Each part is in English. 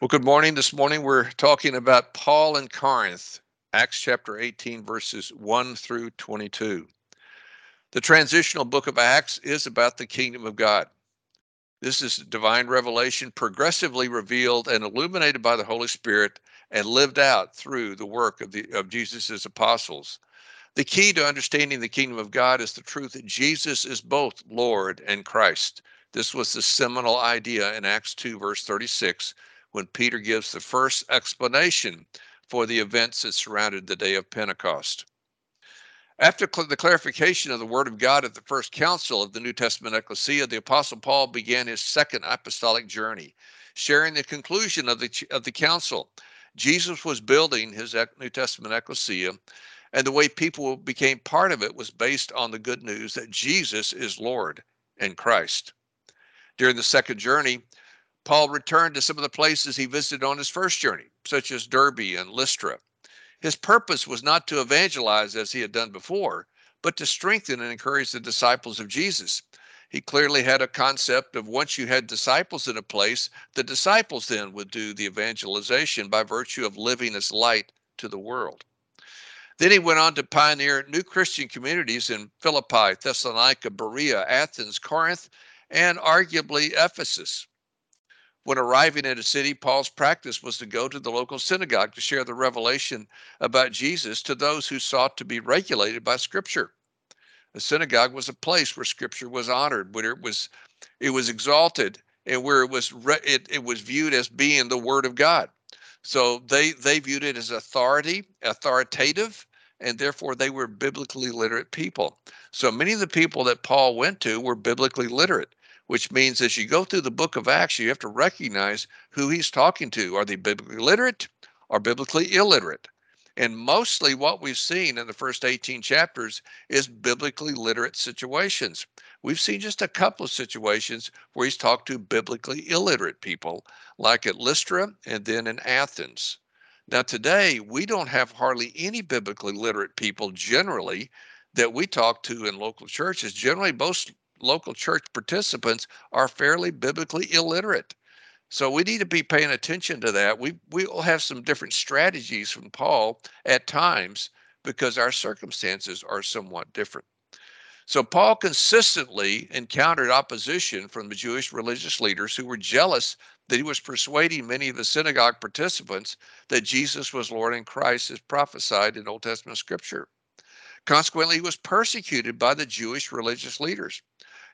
Well, good morning. This morning we're talking about Paul and Corinth, Acts chapter 18, verses 1 through 22. The transitional book of Acts is about the kingdom of God. This is divine revelation progressively revealed and illuminated by the Holy Spirit and lived out through the work of, the, of Jesus' apostles. The key to understanding the kingdom of God is the truth that Jesus is both Lord and Christ. This was the seminal idea in Acts 2, verse 36, when Peter gives the first explanation for the events that surrounded the day of Pentecost. After the clarification of the Word of God at the first council of the New Testament ecclesia, the Apostle Paul began his second apostolic journey, sharing the conclusion of the, of the council. Jesus was building his New Testament ecclesia, and the way people became part of it was based on the good news that Jesus is Lord and Christ. During the second journey, Paul returned to some of the places he visited on his first journey, such as Derbe and Lystra. His purpose was not to evangelize as he had done before, but to strengthen and encourage the disciples of Jesus. He clearly had a concept of once you had disciples in a place, the disciples then would do the evangelization by virtue of living as light to the world. Then he went on to pioneer new Christian communities in Philippi, Thessalonica, Berea, Athens, Corinth, and arguably Ephesus. When arriving at a city, Paul's practice was to go to the local synagogue to share the revelation about Jesus to those who sought to be regulated by Scripture. A synagogue was a place where Scripture was honored, where it was it was exalted, and where it was re- it, it was viewed as being the Word of God. So they they viewed it as authority, authoritative, and therefore they were biblically literate people. So many of the people that Paul went to were biblically literate which means as you go through the book of Acts, you have to recognize who he's talking to. Are they biblically literate or biblically illiterate? And mostly what we've seen in the first 18 chapters is biblically literate situations. We've seen just a couple of situations where he's talked to biblically illiterate people, like at Lystra and then in Athens. Now, today, we don't have hardly any biblically literate people generally that we talk to in local churches. Generally, most local church participants are fairly biblically illiterate. So we need to be paying attention to that. We we will have some different strategies from Paul at times because our circumstances are somewhat different. So Paul consistently encountered opposition from the Jewish religious leaders who were jealous that he was persuading many of the synagogue participants that Jesus was Lord and Christ as prophesied in Old Testament scripture. Consequently, he was persecuted by the Jewish religious leaders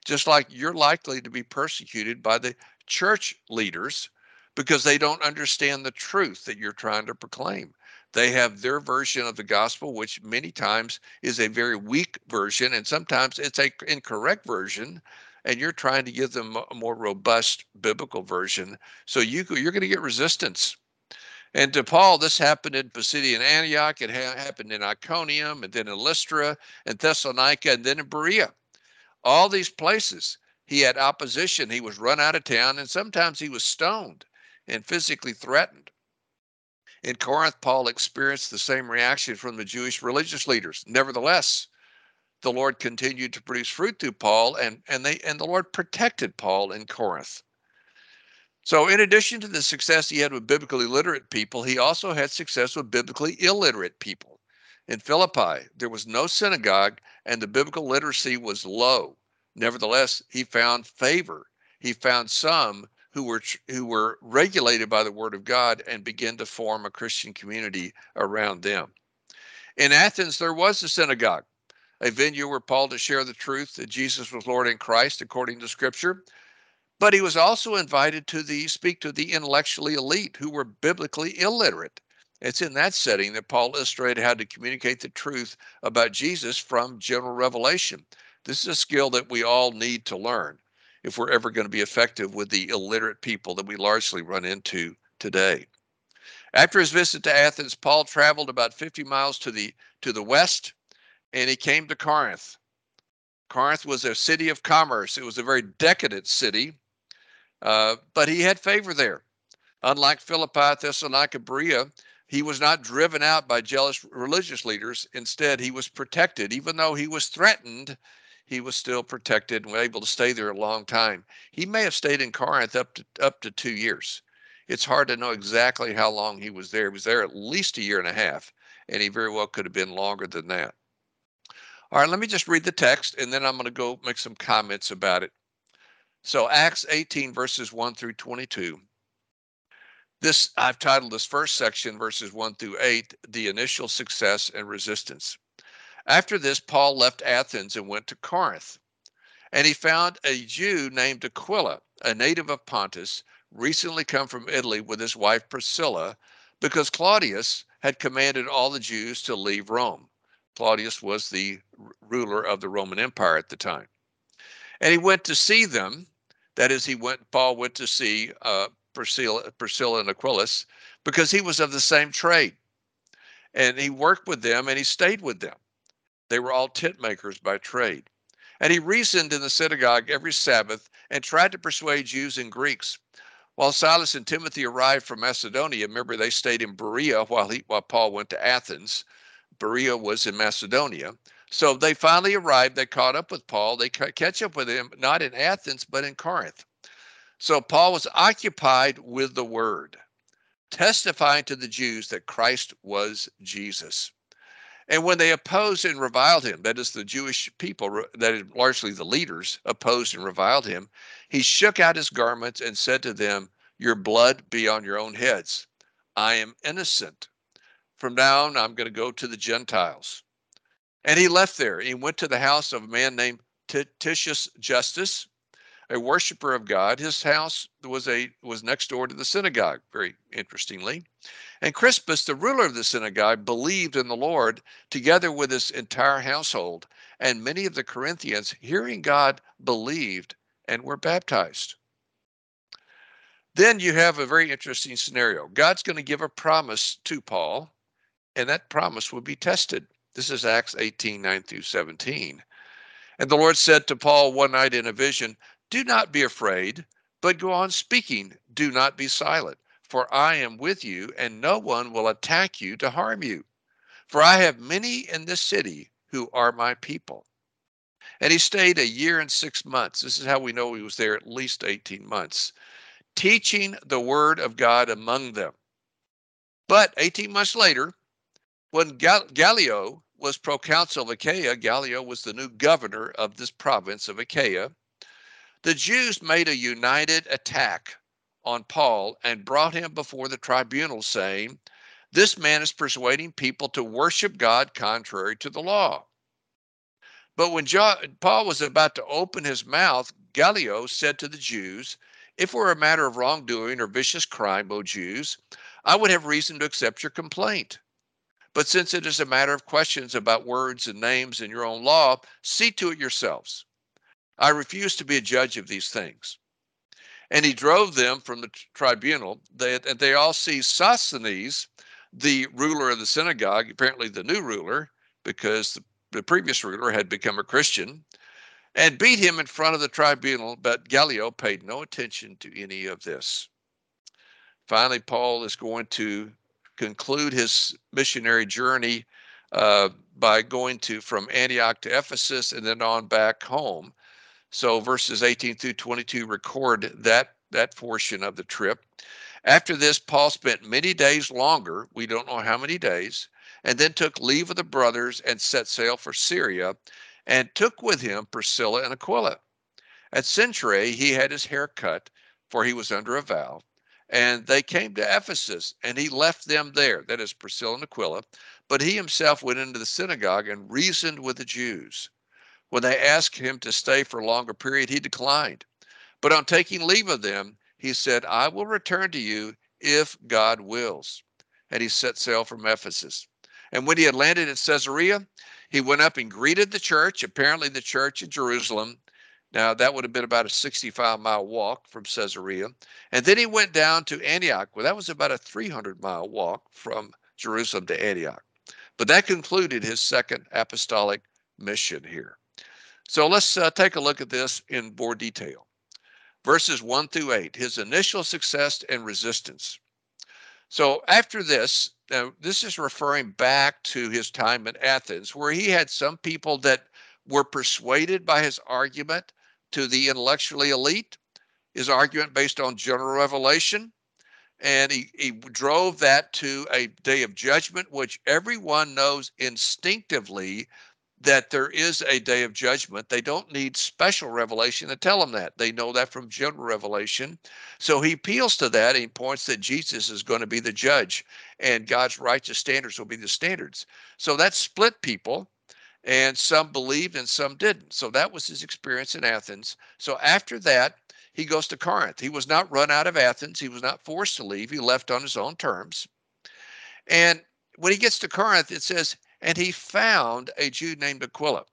just like you're likely to be persecuted by the church leaders because they don't understand the truth that you're trying to proclaim. They have their version of the gospel, which many times is a very weak version, and sometimes it's a incorrect version. And you're trying to give them a more robust biblical version, so you you're going to get resistance. And to Paul, this happened in Pisidian Antioch. It ha- happened in Iconium, and then in Lystra, and Thessalonica, and then in Berea all these places he had opposition. He was run out of town and sometimes he was stoned and physically threatened. In corinth paul experienced the same reaction from the jewish religious leaders. Nevertheless the lord continued to produce fruit through paul and and they and the lord protected paul in corinth. So in addition to the success he had with biblically literate people he also had success with biblically illiterate people in Philippi, there was no synagogue and the biblical literacy was low. Nevertheless, he found favor. He found some who were who were regulated by the word of God and began to form a Christian community around them. In Athens, there was a synagogue, a venue where Paul to share the truth that Jesus was Lord in Christ according to Scripture. But he was also invited to the speak to the intellectually elite who were biblically illiterate. It's in that setting that Paul illustrated how to communicate the truth about Jesus from general revelation. This is a skill that we all need to learn if we're ever going to be effective with the illiterate people that we largely run into today. After his visit to Athens, Paul traveled about 50 miles to the to the west and he came to Corinth. Corinth was a city of commerce. It was a very decadent city, uh, but he had favor there. Unlike Philippi, Thessalonica, Berea, he was not driven out by jealous religious leaders. Instead, he was protected. Even though he was threatened, he was still protected and was able to stay there a long time. He may have stayed in Corinth up to up to two years. It's hard to know exactly how long he was there. He was there at least a year and a half, and he very well could have been longer than that. All right, let me just read the text and then I'm going to go make some comments about it. So, Acts 18, verses 1 through 22. This I've titled this first section, verses 1 through 8, The Initial Success and Resistance. After this, Paul left Athens and went to Corinth. And he found a Jew named Aquila, a native of Pontus, recently come from Italy with his wife Priscilla, because Claudius had commanded all the Jews to leave Rome. Claudius was the ruler of the Roman Empire at the time. And he went to see them. That is, he went, Paul went to see uh, Priscilla, Priscilla and Aquilus because he was of the same trade. And he worked with them and he stayed with them. They were all tent makers by trade. And he reasoned in the synagogue every Sabbath and tried to persuade Jews and Greeks. While Silas and Timothy arrived from Macedonia, remember they stayed in Berea while he while Paul went to Athens. Berea was in Macedonia. So they finally arrived. They caught up with Paul. They catch up with him, not in Athens, but in Corinth. So Paul was occupied with the word, testifying to the Jews that Christ was Jesus. And when they opposed and reviled him, that is, the Jewish people, that is largely the leaders, opposed and reviled him, he shook out his garments and said to them, Your blood be on your own heads. I am innocent. From now on, I'm going to go to the Gentiles. And he left there. He went to the house of a man named Titius Justus, a worshiper of God. His house was a was next door to the synagogue, very interestingly. And Crispus, the ruler of the synagogue, believed in the Lord together with his entire household. And many of the Corinthians, hearing God, believed and were baptized. Then you have a very interesting scenario. God's going to give a promise to Paul and that promise will be tested. This is Acts 18 9 through 17. And the Lord said to Paul one night in a vision, Do not be afraid, but go on speaking. Do not be silent, for I am with you, and no one will attack you to harm you. For I have many in this city who are my people. And he stayed a year and six months. This is how we know he was there at least 18 months, teaching the word of God among them. But 18 months later, when Gallio was proconsul of Achaia, Gallio was the new governor of this province of Achaia, the Jews made a united attack on Paul and brought him before the tribunal, saying, This man is persuading people to worship God contrary to the law. But when Paul was about to open his mouth, Gallio said to the Jews, If it were a matter of wrongdoing or vicious crime, O Jews, I would have reason to accept your complaint. But since it is a matter of questions about words and names in your own law, see to it yourselves. I refuse to be a judge of these things. And he drove them from the tribunal. They, and they all seized Sosthenes, the ruler of the synagogue, apparently the new ruler, because the, the previous ruler had become a Christian, and beat him in front of the tribunal. But Gallio paid no attention to any of this. Finally, Paul is going to conclude his missionary journey uh, by going to from Antioch to Ephesus and then on back home. So verses 18 through 22 record that that portion of the trip. After this, Paul spent many days longer, we don't know how many days, and then took leave of the brothers and set sail for Syria, and took with him Priscilla and Aquila. At Cenchreae, he had his hair cut, for he was under a vow, and they came to Ephesus, and he left them there. That is Priscilla and Aquila. But he himself went into the synagogue and reasoned with the Jews. When they asked him to stay for a longer period, he declined. But on taking leave of them, he said, I will return to you if God wills. And he set sail from Ephesus. And when he had landed at Caesarea, he went up and greeted the church, apparently the church in Jerusalem, now, that would have been about a 65 mile walk from Caesarea. And then he went down to Antioch. Well, that was about a 300 mile walk from Jerusalem to Antioch. But that concluded his second apostolic mission here. So let's uh, take a look at this in more detail. Verses 1 through 8, his initial success and resistance. So after this, now this is referring back to his time in Athens, where he had some people that were persuaded by his argument to the intellectually elite, his argument based on general revelation, and he, he drove that to a day of judgment, which everyone knows instinctively that there is a day of judgment. They don't need special revelation to tell them that. They know that from general revelation. So he appeals to that he points that Jesus is going to be the judge and God's righteous standards will be the standards. So that split people and some believed and some didn't. So that was his experience in Athens. So after that, he goes to Corinth. He was not run out of Athens. He was not forced to leave. He left on his own terms. And when he gets to Corinth, it says and he found a Jew named Aquila.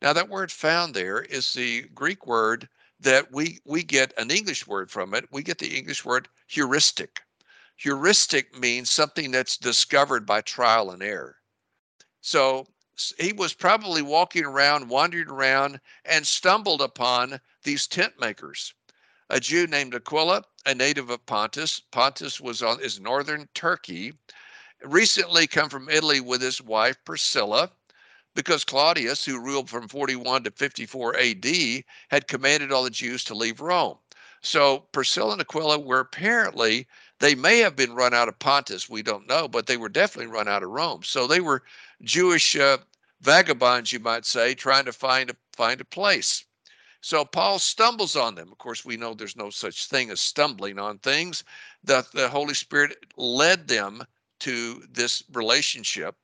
Now, that word found there is the Greek word that we, we get an English word from it. We get the English word heuristic. Heuristic means something that's discovered by trial and error. So he was probably walking around, wandering around, and stumbled upon these tent makers. A Jew named Aquila, a native of Pontus. Pontus was on is northern Turkey, recently come from Italy with his wife Priscilla because Claudius, who ruled from 41 to 54 AD, had commanded all the Jews to leave Rome. So Priscilla and Aquila were apparently, they may have been run out of Pontus, we don't know, but they were definitely run out of Rome. So they were Jewish uh, vagabonds, you might say, trying to find a, find a place. So Paul stumbles on them. Of course, we know there's no such thing as stumbling on things. The, the Holy Spirit led them to this relationship.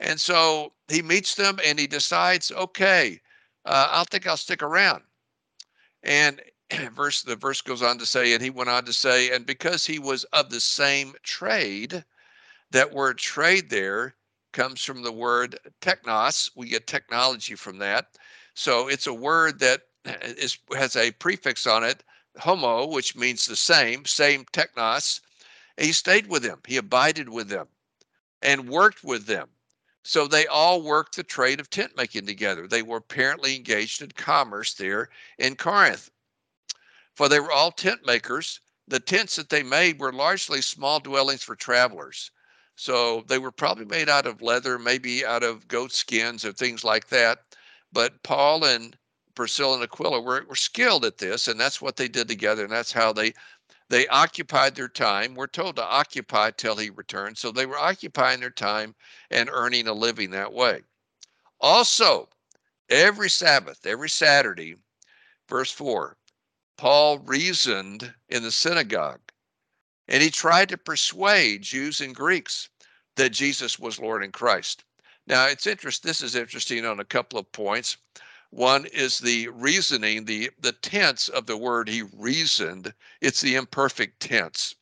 And so he meets them and he decides, okay, uh, I'll think I'll stick around. And verse the verse goes on to say, and he went on to say, and because he was of the same trade, that word trade there comes from the word technos. We get technology from that. So it's a word that is has a prefix on it, homo, which means the same, same technos, he stayed with them, he abided with them, and worked with them. So they all worked the trade of tent making together. They were apparently engaged in commerce there in Corinth. For they were all tent makers. The tents that they made were largely small dwellings for travelers. So they were probably made out of leather, maybe out of goat skins or things like that. But Paul and Priscilla and Aquila were, were skilled at this, and that's what they did together, and that's how they they occupied their time. We're told to occupy till he returned. So they were occupying their time and earning a living that way. Also, every Sabbath, every Saturday, verse 4, Paul reasoned in the synagogue and he tried to persuade Jews and Greeks that Jesus was Lord and Christ. Now, it's interesting. This is interesting on a couple of points. One is the reasoning, the, the tense of the word he reasoned. It's the imperfect tense.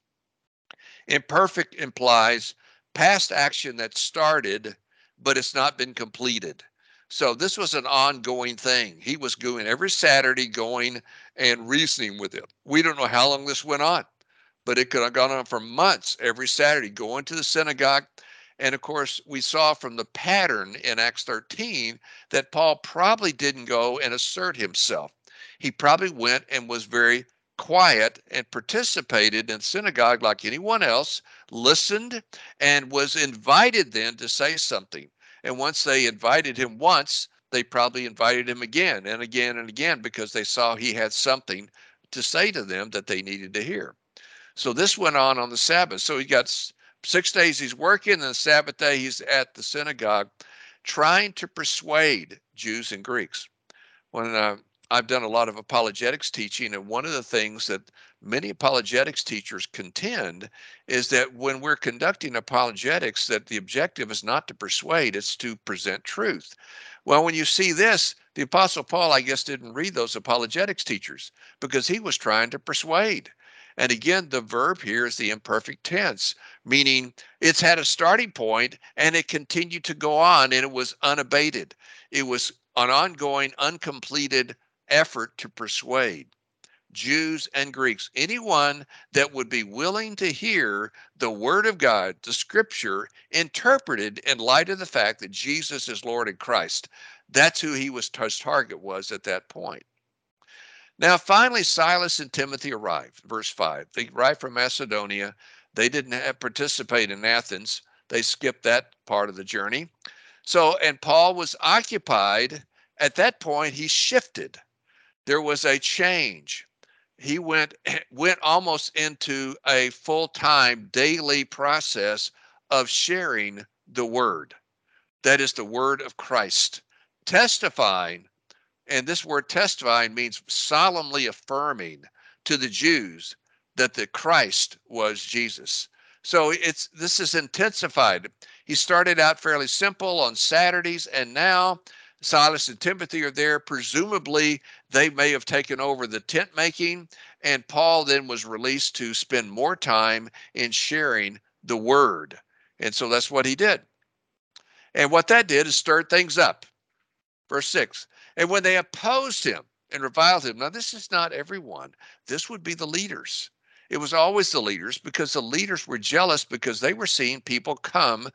Imperfect implies past action that started, but it's not been completed. So this was an ongoing thing. He was going every Saturday, going and reasoning with him. We don't know how long this went on, but it could have gone on for months every Saturday, going to the synagogue, and of course, we saw from the pattern in Acts 13 that Paul probably didn't go and assert himself. He probably went and was very quiet and participated in synagogue like anyone else, listened, and was invited then to say something. And once they invited him once, they probably invited him again and again and again because they saw he had something to say to them that they needed to hear. So this went on on the Sabbath. So he got six days he's working, and the Sabbath day he's at the synagogue trying to persuade Jews and Greeks. When uh, I've done a lot of apologetics teaching, and one of the things that many apologetics teachers contend is that when we're conducting apologetics, that the objective is not to persuade, it's to present truth. Well, when you see this, the Apostle Paul, I guess, didn't read those apologetics teachers because he was trying to persuade. And again, the verb here is the imperfect tense, meaning it's had a starting point and it continued to go on and it was unabated. It was an ongoing, uncompleted effort to persuade Jews and Greeks, anyone that would be willing to hear the word of God, the scripture interpreted in light of the fact that Jesus is Lord and Christ. That's who he was his target was at that point. Now, finally, Silas and Timothy arrived. Verse 5. They arrived from Macedonia. They didn't participate in Athens, they skipped that part of the journey. So, and Paul was occupied. At that point, he shifted. There was a change. he went went almost into a full-time daily process of sharing the word. That is the word of Christ, testifying, and this word testifying means solemnly affirming to the Jews that the Christ was Jesus. So it's this is intensified. He started out fairly simple on Saturdays, and now Silas and Timothy are there. Presumably, they may have taken over the tent making, and Paul then was released to spend more time in sharing the word. And so that's what he did. And what that did is stirred things up. Verse 6 And when they opposed him and reviled him, now this is not everyone, this would be the leaders. It was always the leaders because the leaders were jealous because they were seeing people come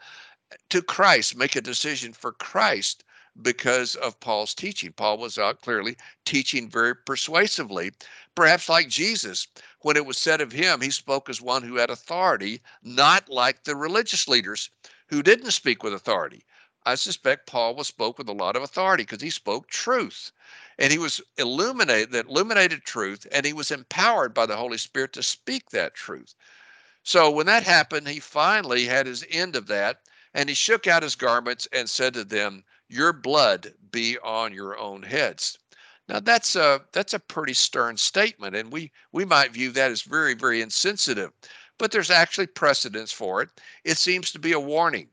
to Christ, make a decision for Christ because of Paul's teaching. Paul was out clearly teaching very persuasively, perhaps like Jesus. When it was said of him, he spoke as one who had authority, not like the religious leaders who didn't speak with authority. I suspect Paul was spoke with a lot of authority because he spoke truth. And he was illuminated that illuminated truth, and he was empowered by the Holy Spirit to speak that truth. So when that happened, he finally had his end of that, and he shook out his garments and said to them, your blood be on your own heads. Now that's a that's a pretty stern statement, and we we might view that as very very insensitive, but there's actually precedence for it. It seems to be a warning.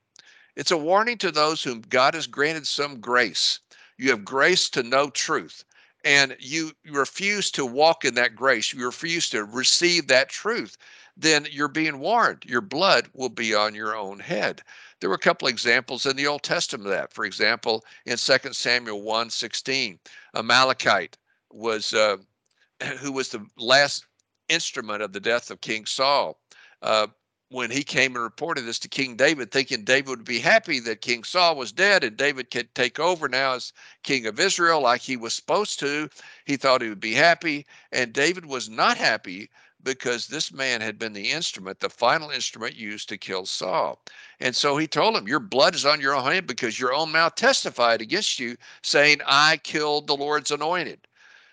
It's a warning to those whom God has granted some grace. You have grace to know truth, and you refuse to walk in that grace. You refuse to receive that truth. Then you're being warned. Your blood will be on your own head. There were a couple examples in the Old Testament of that. For example, in 2 Samuel 1 16, Amalekite was uh, who was the last instrument of the death of King Saul. Uh, when he came and reported this to King David, thinking David would be happy that King Saul was dead and David could take over now as king of Israel like he was supposed to. He thought he would be happy. And David was not happy because this man had been the instrument, the final instrument used to kill Saul. And so he told him, Your blood is on your own hand because your own mouth testified against you, saying, I killed the Lord's anointed.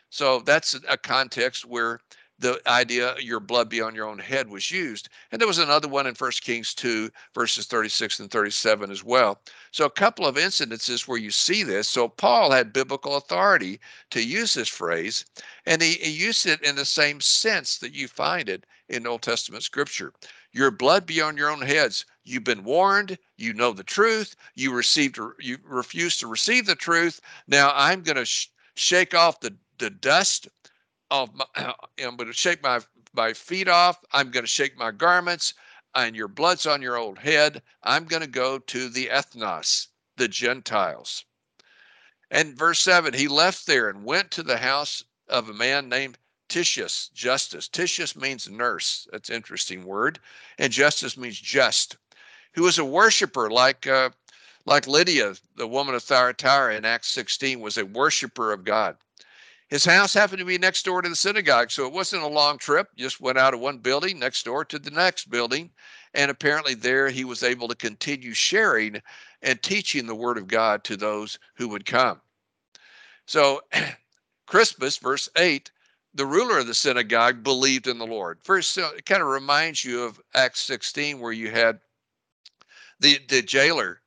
So that's a context where the idea your blood be on your own head was used. And there was another one in 1 Kings 2, verses 36 and 37 as well. So a couple of incidences where you see this. So Paul had biblical authority to use this phrase, and he, he used it in the same sense that you find it in Old Testament scripture. Your blood be on your own heads. You've been warned. You know the truth. You received. You refuse to receive the truth. Now I'm going to sh- shake off the the dust my, I'm going to shake my, my feet off. I'm going to shake my garments and your blood's on your old head. I'm going to go to the ethnos, the Gentiles. And verse 7 he left there and went to the house of a man named Titius, Justus. Titius means nurse. That's an interesting word. And Justus means just, who was a worshiper like, uh, like Lydia, the woman of Thyatira in Acts 16, was a worshiper of God. His house happened to be next door to the synagogue, so it wasn't a long trip. Just went out of one building next door to the next building. And apparently, there he was able to continue sharing and teaching the word of God to those who would come. So, Crispus, verse 8, the ruler of the synagogue believed in the Lord. First, it kind of reminds you of Acts 16, where you had the, the jailer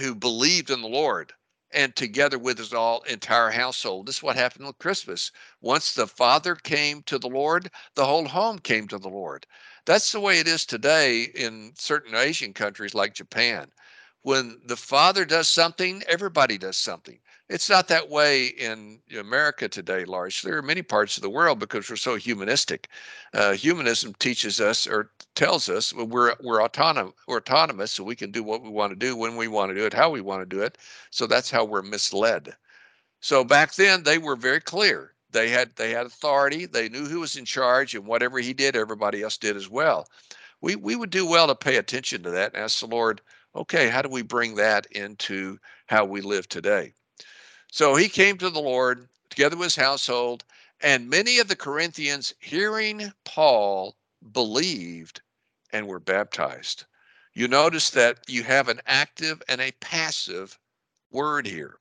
who believed in the Lord and together with his all entire household. This is what happened with Crispus. Once the father came to the Lord, the whole home came to the Lord. That's the way it is today in certain Asian countries like Japan. When the father does something, everybody does something. It's not that way in America today, largely. There are many parts of the world because we're so humanistic. Uh, humanism teaches us or tells us we're we're autonomous. We're autonomous, so we can do what we want to do when we want to do it, how we want to do it. So that's how we're misled. So back then they were very clear. They had they had authority. They knew who was in charge, and whatever he did, everybody else did as well. We we would do well to pay attention to that and ask the Lord, okay, how do we bring that into how we live today? So he came to the Lord together with his household, and many of the Corinthians, hearing Paul, believed and were baptized. You notice that you have an active and a passive word here.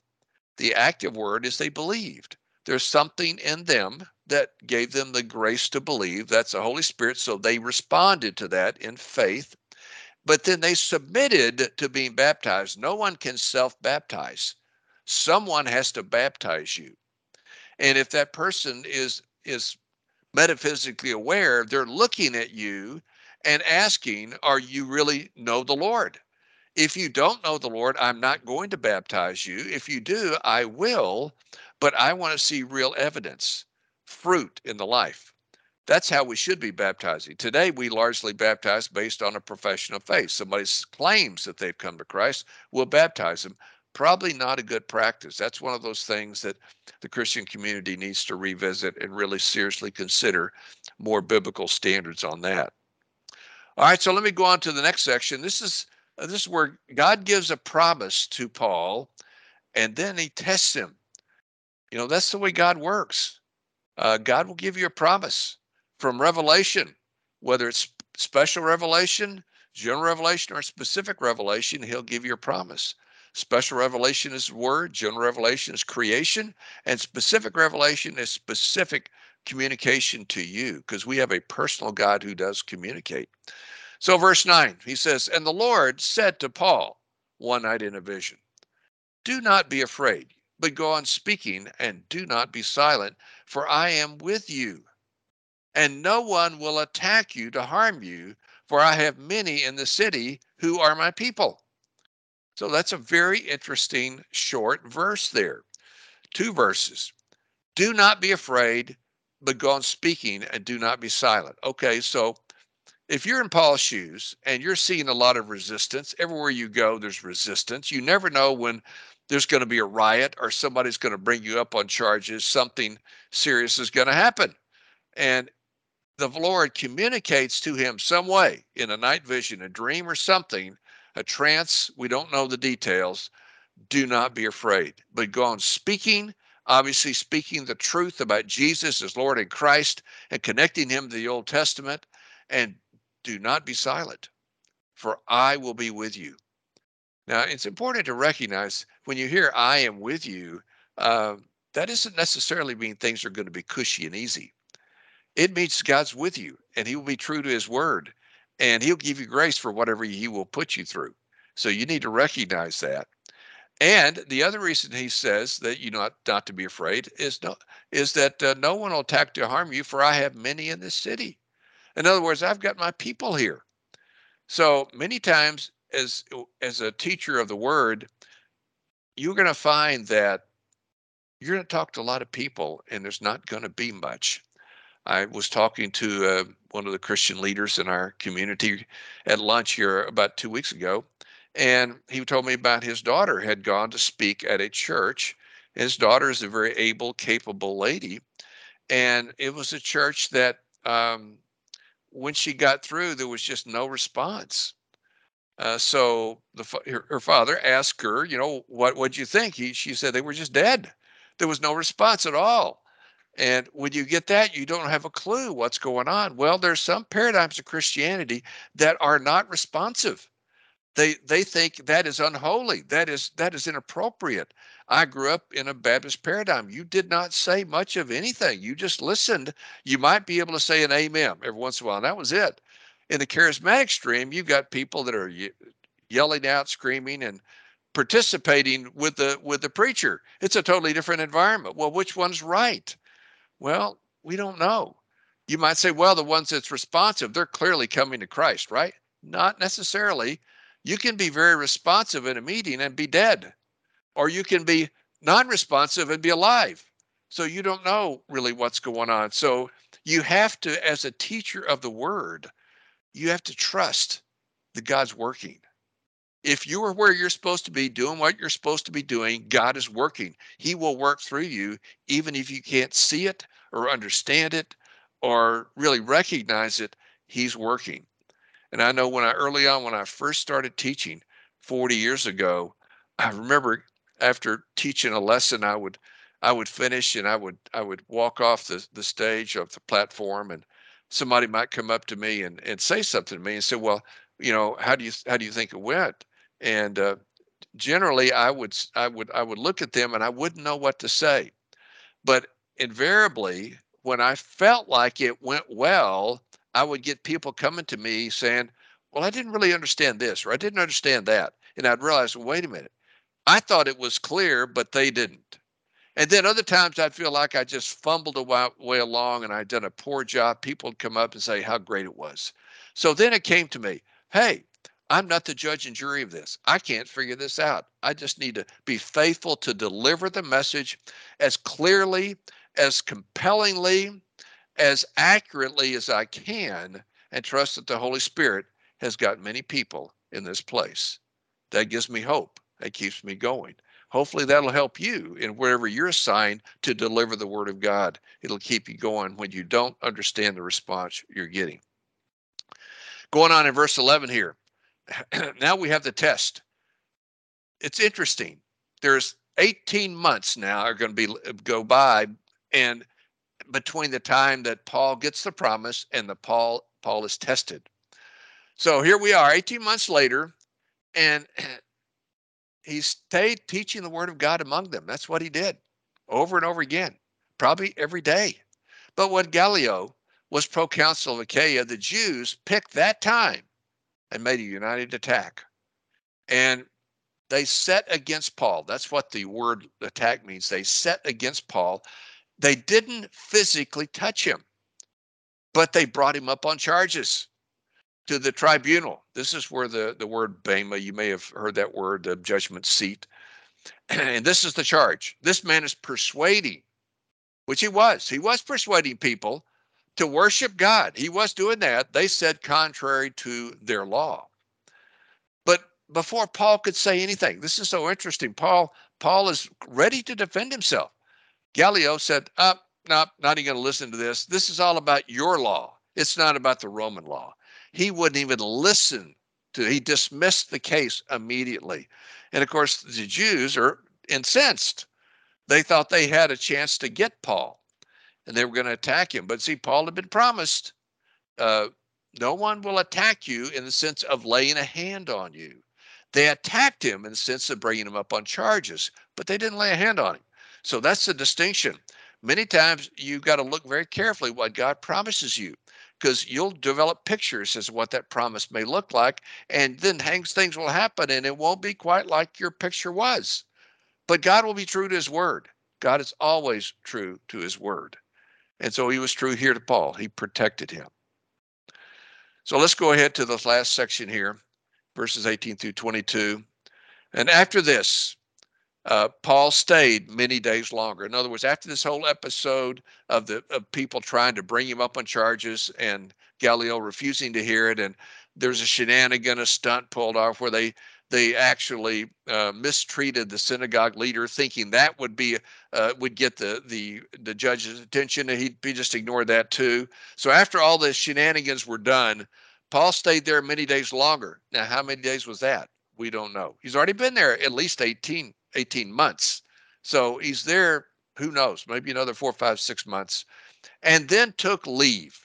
The active word is they believed. There's something in them that gave them the grace to believe. That's the Holy Spirit. So they responded to that in faith. But then they submitted to being baptized. No one can self baptize, someone has to baptize you. And if that person is, is metaphysically aware, they're looking at you and asking, Are you really know the Lord? If you don't know the Lord, I'm not going to baptize you. If you do, I will, but I want to see real evidence, fruit in the life. That's how we should be baptizing. Today, we largely baptize based on a profession of faith. Somebody claims that they've come to Christ, we'll baptize them. Probably not a good practice. That's one of those things that the Christian community needs to revisit and really seriously consider more biblical standards on that. All right, so let me go on to the next section. This is uh, this is where God gives a promise to Paul, and then he tests him. You know, that's the way God works. Uh, God will give you a promise from revelation, whether it's special revelation, general revelation, or specific revelation, he'll give you a promise. Special revelation is word, general revelation is creation, and specific revelation is specific communication to you because we have a personal God who does communicate. So, verse 9, he says, And the Lord said to Paul one night in a vision, Do not be afraid, but go on speaking, and do not be silent, for I am with you. And no one will attack you to harm you, for I have many in the city who are my people. So that's a very interesting short verse there. Two verses. Do not be afraid, but go on speaking and do not be silent. Okay, so if you're in Paul's shoes and you're seeing a lot of resistance, everywhere you go, there's resistance. You never know when there's going to be a riot or somebody's going to bring you up on charges, something serious is going to happen. And the Lord communicates to him some way in a night vision, a dream or something, a trance, we don't know the details. Do not be afraid, but go on speaking, obviously speaking the truth about Jesus as Lord and Christ and connecting him to the Old Testament and do not be silent, for I will be with you. Now, it's important to recognize when you hear I am with you, uh, that doesn't necessarily mean things are going to be cushy and easy. It means God's with you and he will be true to his word and he'll give you grace for whatever he will put you through. So you need to recognize that. And the other reason he says that you not not to be afraid is no is that uh, no one will attack to harm you, for I have many in this city. In other words, I've got my people here. So many times as as a teacher of the word, you're going to find that you're going to talk to a lot of people and there's not going to be much. I was talking to uh, one of the Christian leaders in our community at lunch here about two weeks ago, and he told me about his daughter had gone to speak at a church. His daughter is a very able, capable lady, and it was a church that um, when she got through, there was just no response. Uh, so the her, her, father asked her, you know, what would you think? He she said they were just dead. There was no response at all. And when you get that, you don't have a clue what's going on. Well, there's some paradigms of Christianity that are not responsive. They they think that is unholy. That is that is inappropriate. I grew up in a Baptist paradigm. You did not say much of anything. You just listened. You might be able to say an amen every once in a while. And that was it. In the charismatic stream, you've got people that are yelling out, screaming, and participating with the with the preacher. It's a totally different environment. Well, which one's right? Well, we don't know. You might say, well, the ones that's responsive, they're clearly coming to Christ, right? Not necessarily. You can be very responsive in a meeting and be dead or you can be non-responsive and be alive so you don't know really what's going on so you have to as a teacher of the word you have to trust that god's working if you are where you're supposed to be doing what you're supposed to be doing god is working he will work through you even if you can't see it or understand it or really recognize it he's working and i know when i early on when i first started teaching 40 years ago i remember after teaching a lesson, I would I would finish and I would I would walk off the, the stage of the platform and somebody might come up to me and, and say something to me and say, well, you know, how do you how do you think it went? And uh, generally, I would I would I would look at them and I wouldn't know what to say, but invariably, when I felt like it went well, I would get people coming to me saying, Well, I didn't really understand this, or I didn't understand that. And I'd realize, well, wait a minute. I thought it was clear, but they didn't. And then other times I'd feel like I just fumbled a way along and I'd done a poor job. People would come up and say how great it was. So then it came to me, hey, I'm not the judge and jury of this. I can't figure this out. I just need to be faithful to deliver the message as clearly, as compellingly, as accurately as I can, and trust that the Holy Spirit has got many people in this place. That gives me hope. That keeps me going. Hopefully, that'll help you in whatever you're assigned to deliver the Word of God. It'll keep you going when you don't understand the response you're getting. Going on in verse 11 here. now we have the test. It's interesting. There's 18 months now are going to be uh, go by, and between the time that Paul gets the promise and the Paul Paul is tested. So here we are, 18 months later, and he stayed teaching the word of God among them. That's what he did over and over again, probably every day. But when Gallio was proconsul of Achaia, the Jews picked that time and made a united attack. And they set against Paul. That's what the word attack means. They set against Paul. They didn't physically touch him, but they brought him up on charges to the tribunal. This is where the, the word Bema, you may have heard that word, the judgment seat. And this is the charge. This man is persuading, which he was. He was persuading people to worship God. He was doing that. They said contrary to their law. But before Paul could say anything, this is so interesting. Paul Paul is ready to defend himself. Gallio said, "Up, oh, no, not even going to listen to this. This is all about your law. It's not about the Roman law." He wouldn't even listen to. He dismissed the case immediately, and of course the Jews are incensed. They thought they had a chance to get Paul and they were going to attack him. But see, Paul had been promised uh, no one will attack you in the sense of laying a hand on you. They attacked him in the sense of bringing him up on charges, but they didn't lay a hand on him. So that's the distinction. Many times you've got to look very carefully what God promises you because you'll develop pictures as what that promise may look like and then things will happen and it won't be quite like your picture was but god will be true to his word god is always true to his word and so he was true here to Paul. He protected him. So let's go ahead to the last section here, verses 18 through 22. And after this, uh, Paul stayed many days longer. In other words, after this whole episode of the of people trying to bring him up on charges and Gallio refusing to hear it, and there's a shenanigan, a stunt pulled off where they they actually uh, mistreated the synagogue leader, thinking that would be uh, would get the the the judge's attention, and he'd be just ignored that too. So after all the shenanigans were done, Paul stayed there many days longer. Now, how many days was that? We don't know. He's already been there at least 18, 18 months. So he's there, who knows, maybe another four, five, six months, and then took leave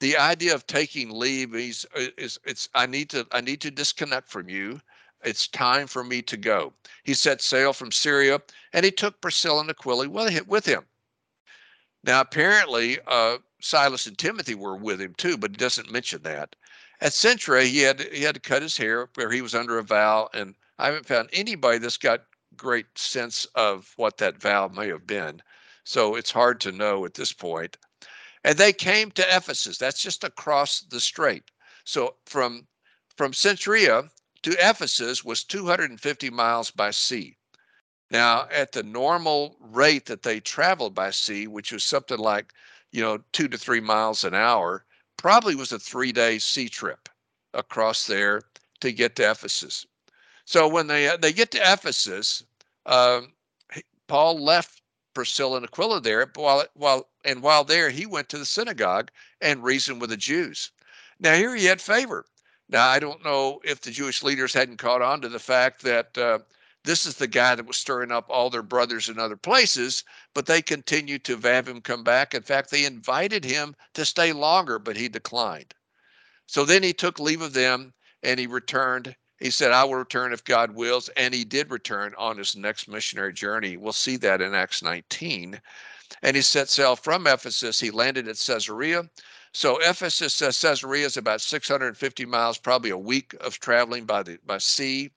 the idea of taking leave is, is it's i need to i need to disconnect from you it's time for me to go. He set sail from Syria and he took Priscilla and Aquila with him. Now, apparently, uh, Silas and Timothy were with him too, but he doesn't mention that. At Cenchreae, he had he had to cut his hair where he was under a vow, and I haven't found anybody that's got great sense of what that vow may have been. So it's hard to know at this point. And they came to Ephesus. That's just across the strait. So from from Cenchreae, to Ephesus was 250 miles by sea. Now, at the normal rate that they traveled by sea, which was something like, you know, two to three miles an hour, probably was a three day sea trip across there to get to Ephesus. So when they uh, they get to Ephesus, um, Paul left Priscilla and Aquila there, while while and while there he went to the synagogue and reasoned with the Jews. Now here he had favor. Now, I don't know if the Jewish leaders hadn't caught on to the fact that uh, this is the guy that was stirring up all their brothers in other places, but they continued to have him come back. In fact, they invited him to stay longer, but he declined. So then he took leave of them and he returned. He said, I will return if God wills. And he did return on his next missionary journey. We'll see that in Acts 19. and he set sail from Ephesus. He landed at Caesarea. So Ephesus, uh, Caesarea is about 650 miles, probably a week of traveling by the by sea,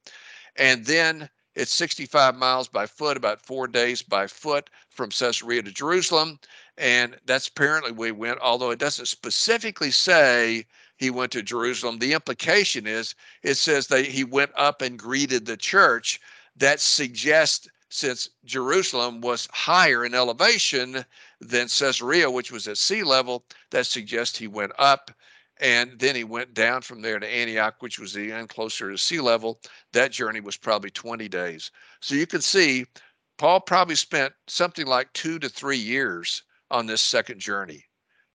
and then it's 65 miles by foot, about four days by foot from Caesarea to Jerusalem. And that's apparently where he went, although it doesn't specifically say he went to Jerusalem. The implication is it says that he went up and greeted the church. That suggests since Jerusalem was higher in elevation than Caesarea, which was at sea level, that suggests he went up and then he went down from there to Antioch, which was even closer to sea level. That journey was probably 20 days. So you can see Paul probably spent something like two to three years on this second journey,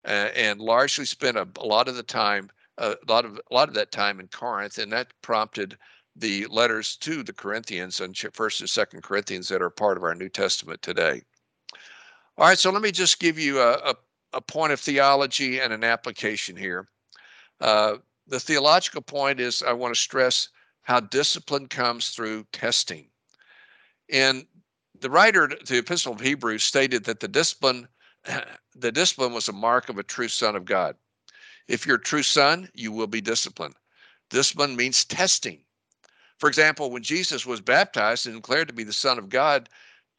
uh, and largely spent a, a, lot of the time, a lot of a lot of that time in Corinth, and that prompted the letters to the Corinthians and First and Second Corinthians that are part of our New Testament today. All right, so let me just give you a, a, a point of theology and an application here. Uh, the theological point is I want to stress how discipline comes through testing. And the writer the Epistle of Hebrews stated that the discipline, the discipline was a mark of a true son of God. If you're a true son, you will be disciplined. Discipline means testing. For example, when Jesus was baptized and declared to be the Son of God,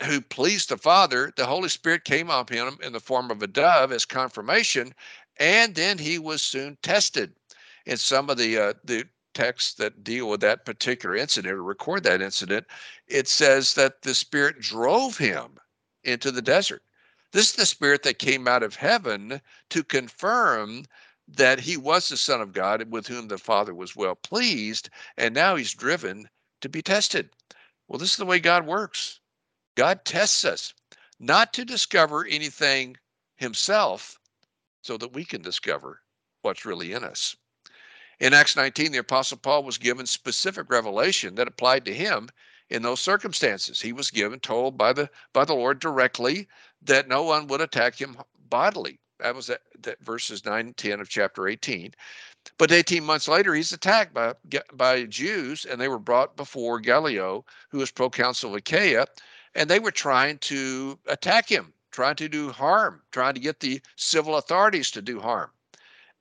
who pleased the Father, the Holy Spirit came on him in the form of a dove as confirmation, and then he was soon tested. In some of the uh, the texts that deal with that particular incident or record that incident, it says that the Spirit drove him into the desert. This is the Spirit that came out of heaven to confirm that he was the Son of God with whom the Father was well pleased, and now he's driven to be tested. Well, this is the way God works. God tests us not to discover anything himself, so that we can discover what's really in us. In Acts 19, the Apostle Paul was given specific revelation that applied to him in those circumstances. He was given, told by the by the Lord directly that no one would attack him bodily. That was that, that verses 9 and 10 of chapter 18. But 18 months later, he's attacked by by Jews, and they were brought before Gallio, who was proconsul of Achaia, and they were trying to attack him trying to do harm, trying to get the civil authorities to do harm,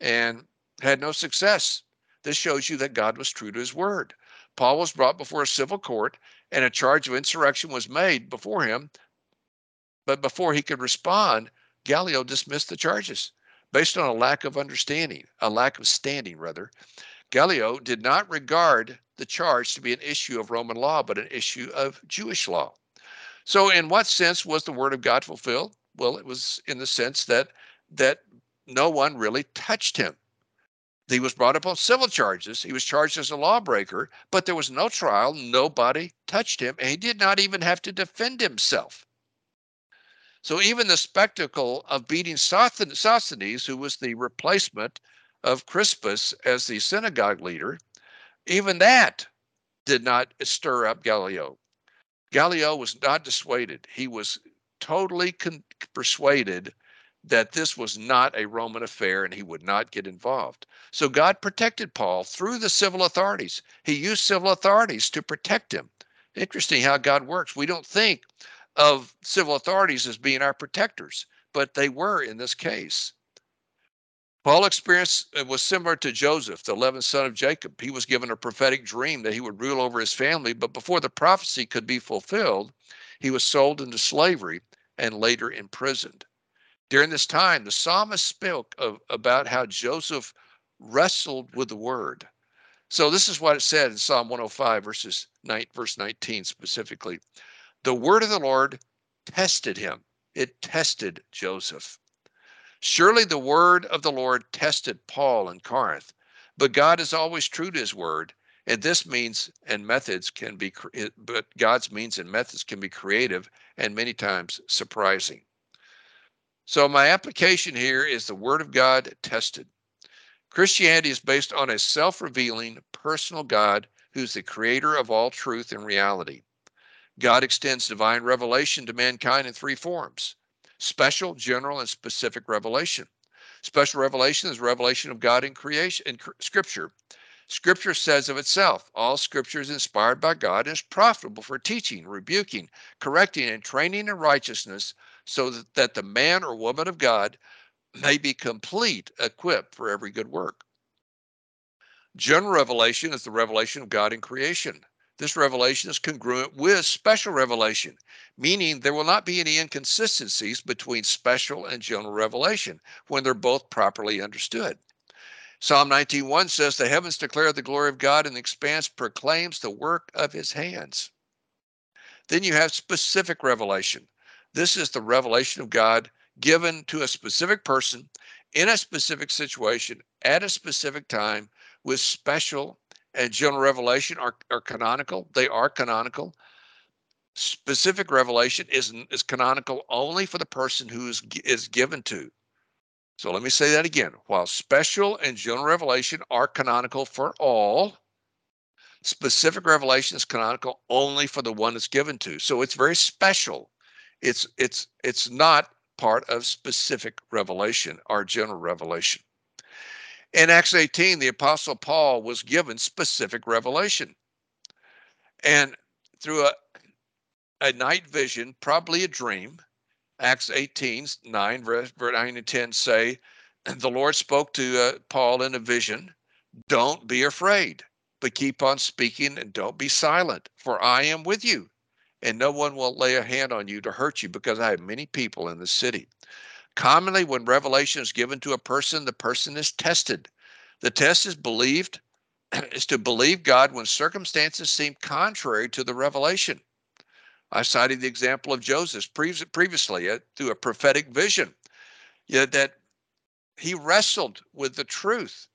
and had no success. This shows you that God was true to his word. Paul was brought before a civil court, and a charge of insurrection was made before him. But before he could respond, Gallio dismissed the charges based on a lack of understanding, a lack of standing, rather. Gallio did not regard the charge to be an issue of Roman law, but an issue of Jewish law. So, in what sense was the word of God fulfilled? Well, it was in the sense that that no one really touched him. He was brought up on civil charges. He was charged as a lawbreaker, but there was no trial. Nobody touched him, and he did not even have to defend himself. So even the spectacle of beating Sosthenes, who was the replacement of Crispus as the synagogue leader, even that did not stir up Gallio. Gallio was not dissuaded. He was totally con- persuaded that this was not a Roman affair and he would not get involved. So God protected Paul through the civil authorities. He used civil authorities to protect him. Interesting how God works. We don't think of civil authorities as being our protectors, but they were in this case. Paul's experience uh, was similar to Joseph, the 11th son of Jacob. He was given a prophetic dream that he would rule over his family, but before the prophecy could be fulfilled, he was sold into slavery and later imprisoned. During this time, the psalmist spoke of, about how Joseph wrestled with the word. So this is what it said in Psalm 105, verses 9, verse 19 specifically. The word of the Lord tested him. It tested Joseph. Surely the word of the Lord tested Paul in Corinth, but God is always true to his word. And this means and methods can be, but God's means and methods can be creative and many times surprising. So, my application here is the Word of God tested. Christianity is based on a self revealing personal God who's the creator of all truth and reality. God extends divine revelation to mankind in three forms special, general, and specific revelation. Special revelation is revelation of God in creation in scripture. Scripture says of itself, all scripture is inspired by God and is profitable for teaching, rebuking, correcting, and training in righteousness, so that, that the man or woman of God may be complete, equipped for every good work. General revelation is the revelation of God in creation. This revelation is congruent with special revelation, meaning there will not be any inconsistencies between special and general revelation when they're both properly understood. Psalm 19:1 says, The heavens declare the glory of God, and the expanse proclaims the work of his hands. Then you have specific revelation. This is the revelation of God given to a specific person in a specific situation at a specific time with special and general revelation are, are canonical. They are canonical. Specific revelation is, is canonical only for the person who is, is given to. So let me say that again. While special and general revelation are canonical for all, specific revelation is canonical only for the one it's given to. So it's very special. It's it's it's not part of specific revelation or general revelation. In Acts 18, the Apostle Paul was given specific revelation. And through a, a night vision, probably a dream, Acts 18, 9, verse 9 and 10 say, The Lord spoke to uh, Paul in a vision, Don't be afraid, but keep on speaking and don't be silent, for I am with you, and no one will lay a hand on you to hurt you, because I have many people in the city. Commonly, when revelation is given to a person, the person is tested. The test is believed, is to believe God when circumstances seem contrary to the revelation. I cited the example of Joseph previously uh, through a prophetic vision yeah, that he wrestled with the truth.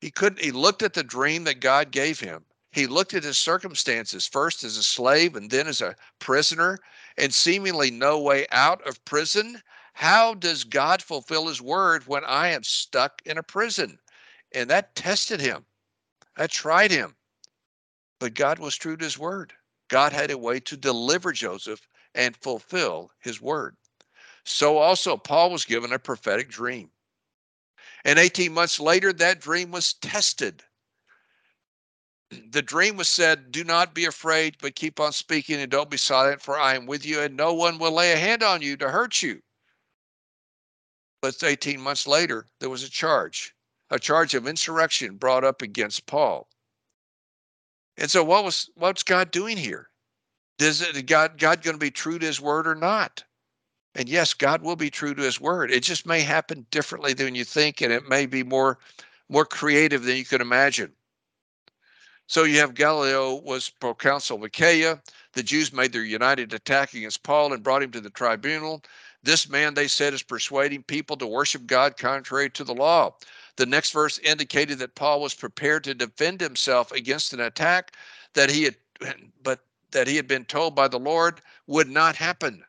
He couldn't, he looked at the dream that God gave him. He looked at his circumstances first as a slave and then as a prisoner and seemingly no way out of prison how does God fulfill his word when I am stuck in a prison? And that tested him. That tried him. But God was true to his word. God had a way to deliver Joseph and fulfill his word. So also, Paul was given a prophetic dream. And 18 months later, that dream was tested. The dream was said, Do not be afraid, but keep on speaking and don't be silent, for I am with you, and no one will lay a hand on you to hurt you. But 18 months later, there was a charge, a charge of insurrection brought up against Paul. And so what was what's God doing here? Is it God God going to be true to his word or not? And yes, God will be true to his word. It just may happen differently than you think, and it may be more more creative than you could imagine. So you have Gallio was proconsul of Achaia. The Jews made their united attack against Paul and brought him to the tribunal. This man, they said, is persuading people to worship God contrary to the law. The next verse indicated that Paul was prepared to defend himself against an attack that he had, but that he had been told by the Lord would not happen.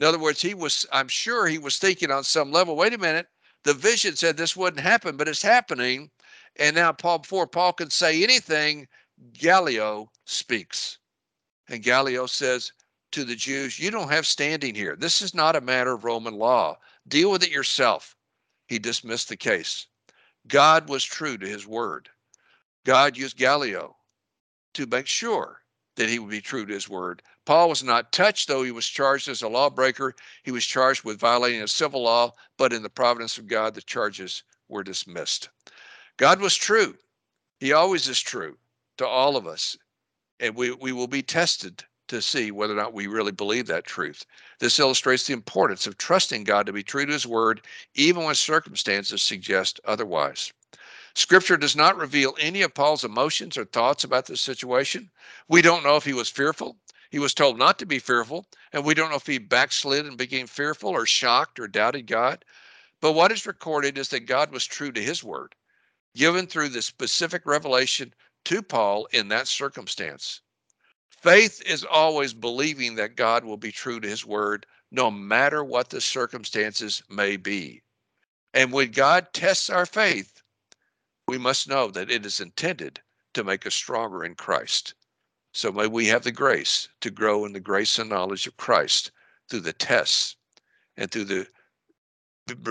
In other words, he was, I'm sure he was thinking on some level, wait a minute, the vision said this wouldn't happen, but it's happening. And now Paul, before Paul could say anything, Gallio speaks. And Gallio says, to the Jews, You don't have standing here. This is not a matter of Roman law. Deal with it yourself. He dismissed the case. God was true to his word. God used Gallio to make sure that he would be true to his word. Paul was not touched, though he was charged as a lawbreaker. He was charged with violating a civil law, but in the providence of God, the charges were dismissed. God was true. He always is true to all of us. And we, we will be tested to see whether or not we really believe that truth. This illustrates the importance of trusting God to be true to his word, even when circumstances suggest otherwise. Scripture does not reveal any of Paul's emotions or thoughts about this situation. We don't know if he was fearful. He was told not to be fearful, and we don't know if he backslid and became fearful or shocked or doubted God. But what is recorded is that God was true to his word, given through the specific revelation to Paul in that circumstance. Faith is always believing that God will be true to his word, no matter what the circumstances may be. And when God tests our faith, we must know that it is intended to make us stronger in Christ. So may we have the grace to grow in the grace and knowledge of Christ through the tests and through the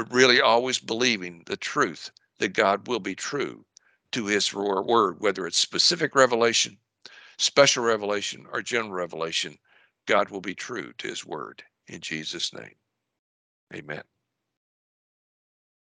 really always believing the truth that God will be true to his word, whether it's specific revelation special revelation or general revelation, God will be true to his word. in Jesus' name. Amen.